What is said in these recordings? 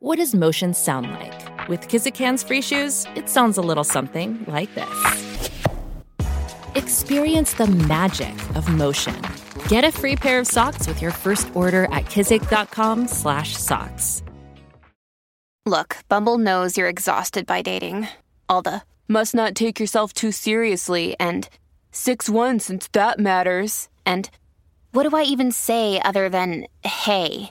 What does motion sound like? With Kizik hands free shoes, it sounds a little something like this. Experience the magic of motion. Get a free pair of socks with your first order at kizik.com/socks. Look, Bumble knows you're exhausted by dating. All the must not take yourself too seriously and 6-1 since that matters. And what do I even say other than hey?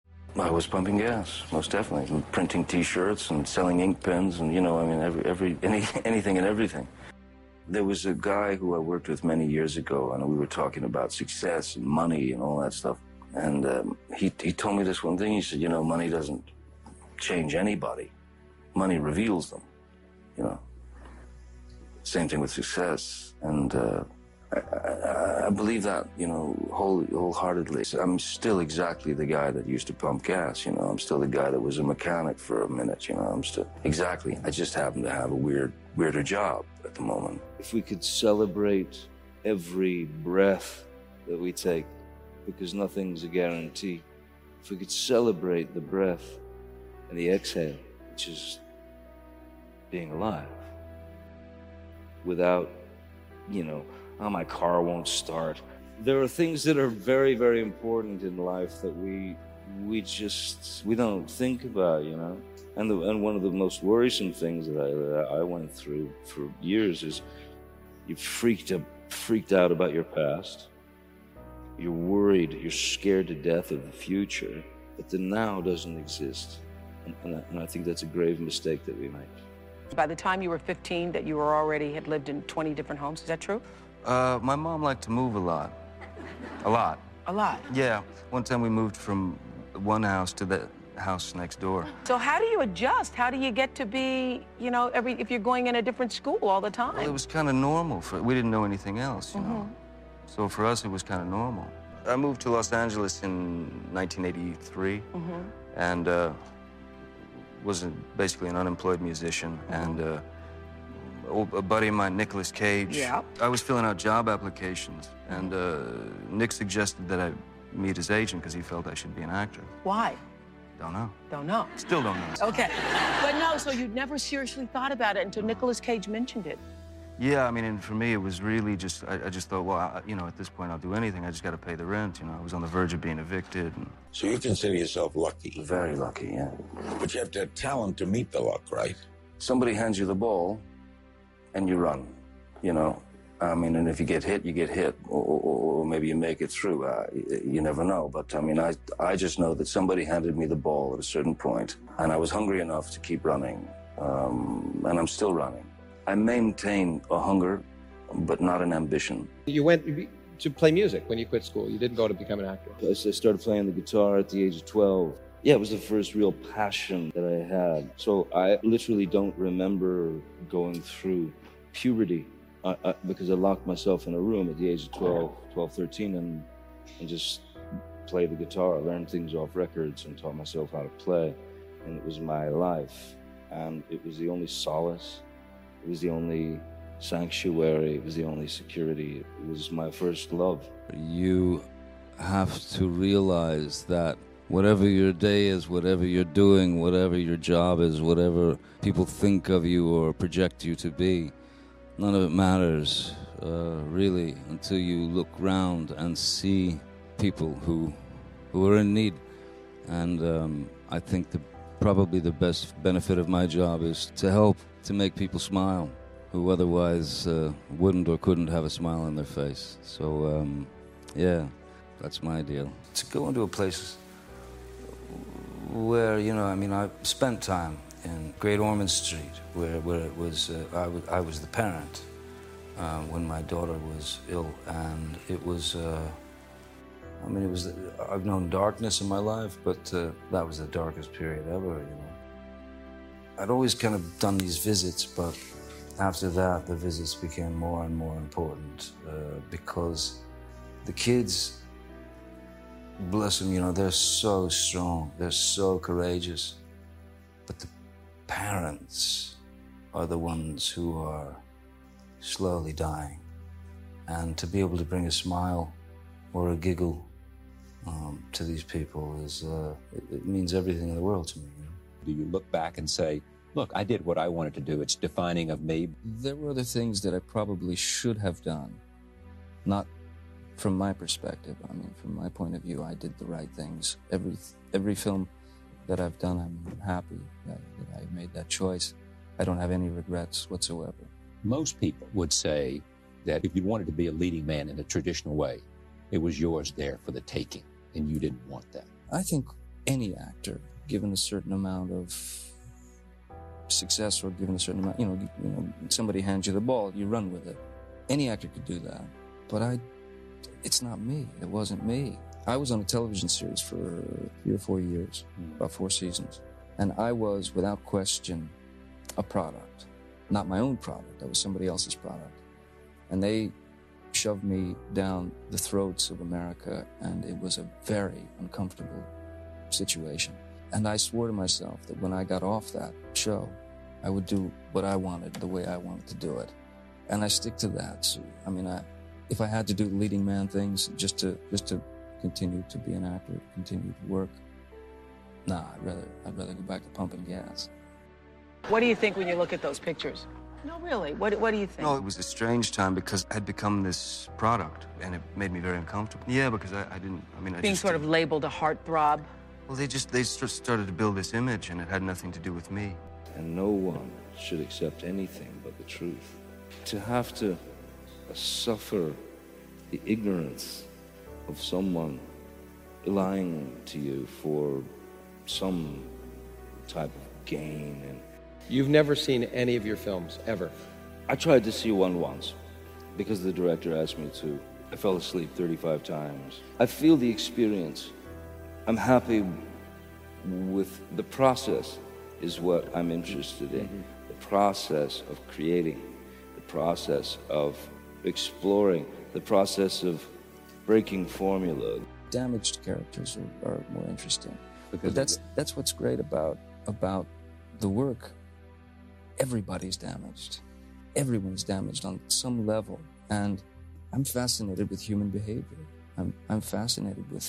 I was pumping gas, most definitely, and printing T-shirts and selling ink pens, and you know, I mean, every, every any, anything and everything. There was a guy who I worked with many years ago, and we were talking about success and money and all that stuff. And um, he he told me this one thing. He said, you know, money doesn't change anybody. Money reveals them. You know. Same thing with success, and. Uh, I, I, believe that, you know, whole, wholeheartedly. I'm still exactly the guy that used to pump gas, you know. I'm still the guy that was a mechanic for a minute, you know. I'm still exactly. I just happen to have a weird, weirder job at the moment. If we could celebrate every breath that we take, because nothing's a guarantee. If we could celebrate the breath and the exhale, which is being alive, without, you know, oh, my car won't start. There are things that are very, very important in life that we we just we don't think about, you know. And the, and one of the most worrisome things that I that I went through for years is you freaked up, freaked out about your past. You're worried. You're scared to death of the future, but the now doesn't exist. And, and, I, and I think that's a grave mistake that we make. By the time you were 15, that you were already had lived in 20 different homes. Is that true? Uh, my mom liked to move a lot. A lot. A lot? Yeah. One time we moved from one house to the house next door. So how do you adjust? How do you get to be, you know, every if you're going in a different school all the time? Well, it was kind of normal for we didn't know anything else, you mm -hmm. know. Mm-hmm. So for us, it was kind of normal. I moved to Los Angeles in 1983, mm -hmm. and uh, was basically an unemployed musician, mm -hmm. and. Uh, a buddy of mine, Nicolas Cage. Yeah. I was filling out job applications, and uh, Nick suggested that I meet his agent because he felt I should be an actor. Why? Don't know. Don't know. Still don't know. Okay. But no, so you'd never seriously thought about it until Nicolas Cage mentioned it. Yeah, I mean, and for me, it was really just, I, I just thought, well, I, you know, at this point, I'll do anything. I just got to pay the rent. You know, I was on the verge of being evicted. And... So you consider yourself lucky? Very lucky, yeah. But you have to have talent to meet the luck, right? Somebody hands you the ball, and you run, you know. I mean, and if you get hit, you get hit, or, or, or maybe you make it through. Uh, you never know. But I mean, I, I just know that somebody handed me the ball at a certain point, and I was hungry enough to keep running, um, and I'm still running. I maintain a hunger, but not an ambition. You went to play music when you quit school. You didn't go to become an actor. I started playing the guitar at the age of 12. Yeah, it was the first real passion that I had. So I literally don't remember going through puberty uh, uh, because I locked myself in a room at the age of 12, 12 13, and, and just played the guitar, learned things off records, and taught myself how to play. And it was my life. And it was the only solace, it was the only sanctuary, it was the only security. It was my first love. You have to realize that whatever your day is, whatever you're doing, whatever your job is, whatever people think of you or project you to be, none of it matters uh, really until you look round and see people who who are in need. And um, I think the, probably the best benefit of my job is to help to make people smile who otherwise uh, wouldn't or couldn't have a smile on their face. So um, yeah, that's my deal. To go into a place where you know, I mean, I spent time in Great Ormond Street, where where it was uh, I, w- I was the parent uh, when my daughter was ill, and it was. Uh, I mean, it was. I've known darkness in my life, but uh, that was the darkest period ever. You know, I'd always kind of done these visits, but after that, the visits became more and more important uh, because the kids bless them, you know, they're so strong, they're so courageous. But the parents are the ones who are slowly dying. And to be able to bring a smile or a giggle um, to these people is, uh, it, it, means everything in the world to me. You know? Do you look back and say, look, I did what I wanted to do. It's defining of me. There were other things that I probably should have done, not from my perspective, I mean, from my point of view, I did the right things. Every every film that I've done, I'm happy that, that I made that choice. I don't have any regrets whatsoever. Most people would say that if you wanted to be a leading man in a traditional way, it was yours there for the taking, and you didn't want that. I think any actor, given a certain amount of success or given a certain amount, you know, you know, somebody hands you the ball, you run with it. Any actor could do that, but I it's not me. It wasn't me. I was on a television series for three or four years, mm. about four seasons. And I was, without question, a product. Not my own product. That was somebody else's product. And they shoved me down the throats of America, and it was a very uncomfortable situation. And I swore to myself that when I got off that show, I would do what I wanted, the way I wanted to do it. And I stick to that. So, I mean, I, if I had to do leading man things just to just to continue to be an actor, continue to work, nah, I'd rather I'd rather go back to pumping gas. What do you think when you look at those pictures? No, really. What What do you think? No, it was a strange time because I had become this product, and it made me very uncomfortable. Yeah, because I, I didn't. I mean, I being just, sort of labeled a heartthrob. Well, they just they just started to build this image, and it had nothing to do with me. And no one should accept anything but the truth. To have to suffer the ignorance of someone lying to you for some type of gain and You've never seen any of your films ever. I tried to see one once because the director asked me to. I fell asleep 35 times. I feel the experience. I'm happy with the process is what I'm interested in. Mm-hmm. The process of creating, the process of exploring, the process of breaking formula. Damaged characters are, are more interesting. Because but that's that's what's great about about the work. Everybody's damaged. Everyone's damaged on some level. And I'm fascinated with human behavior. I'm I'm fascinated with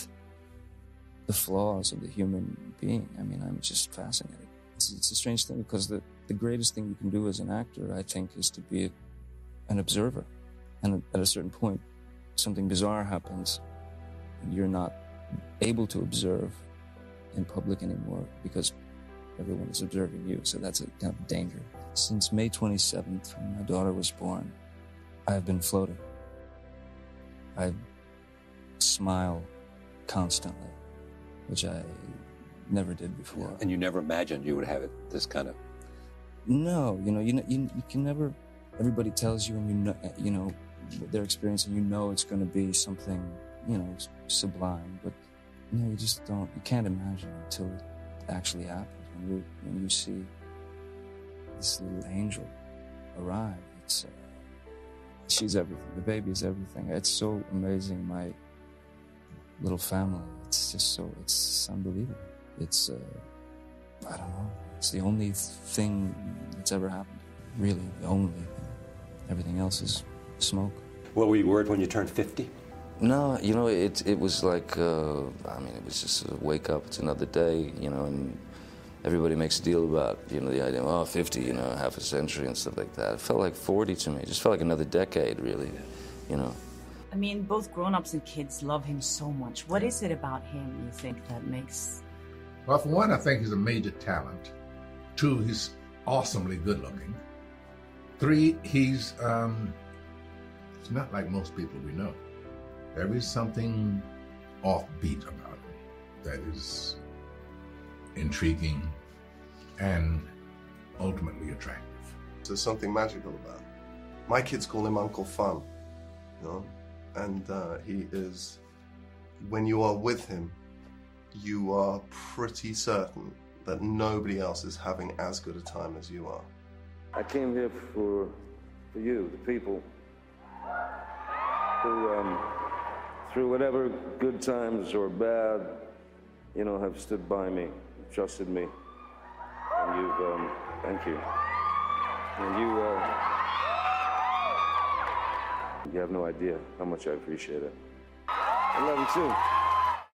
the flaws of the human being. I mean, I'm just fascinated. It's, it's a strange thing because the, the greatest thing you can do as an actor, I think, is to be an observer. And at a certain point, something bizarre happens. And you're not able to observe in public anymore because everyone is observing you. So that's a kind of danger. Since May 27th, when my daughter was born, I have been floating. I smile constantly, which I never did before. Yeah, and you never imagined you would have it this kind of. No, you know, you, you, you can never. Everybody tells you, and you know, you know, their experience and you know it's going to be something, you know, sublime. But no, you just don't. You can't imagine until it actually happens. When you when you see this little angel arrive, it's uh, she's everything. The baby is everything. It's so amazing. My little family. It's just so. It's unbelievable. It's. Uh, I don't know. It's the only thing that's ever happened. Really, the only thing. Everything else is smoke. What were you worried when you turned 50? No, you know, it it was like, uh, I mean, it was just a wake up. It's another day, you know, and everybody makes a deal about, you know, the idea, oh, 50, you know, half a century and stuff like that. It felt like 40 to me. It just felt like another decade, really, you know. I mean, both grown-ups and kids love him so much. What is it about him you think that makes? Well, for one, I think he's a major talent. Two, he's awesomely good looking. Three, he's um, he's not like most people we know. There is something offbeat about him that is intriguing and ultimately attractive. There's something magical about him. My kids call him Uncle Fun, you know, and uh, he is. When you are with him, you are pretty certain that nobody else is having as good a time as you are. I came here for, for you, the people, who, um, through whatever good times or bad, you know, have stood by me, trusted me, and you've, um, thank you. And you, uh, you have no idea how much I appreciate it. I love you too.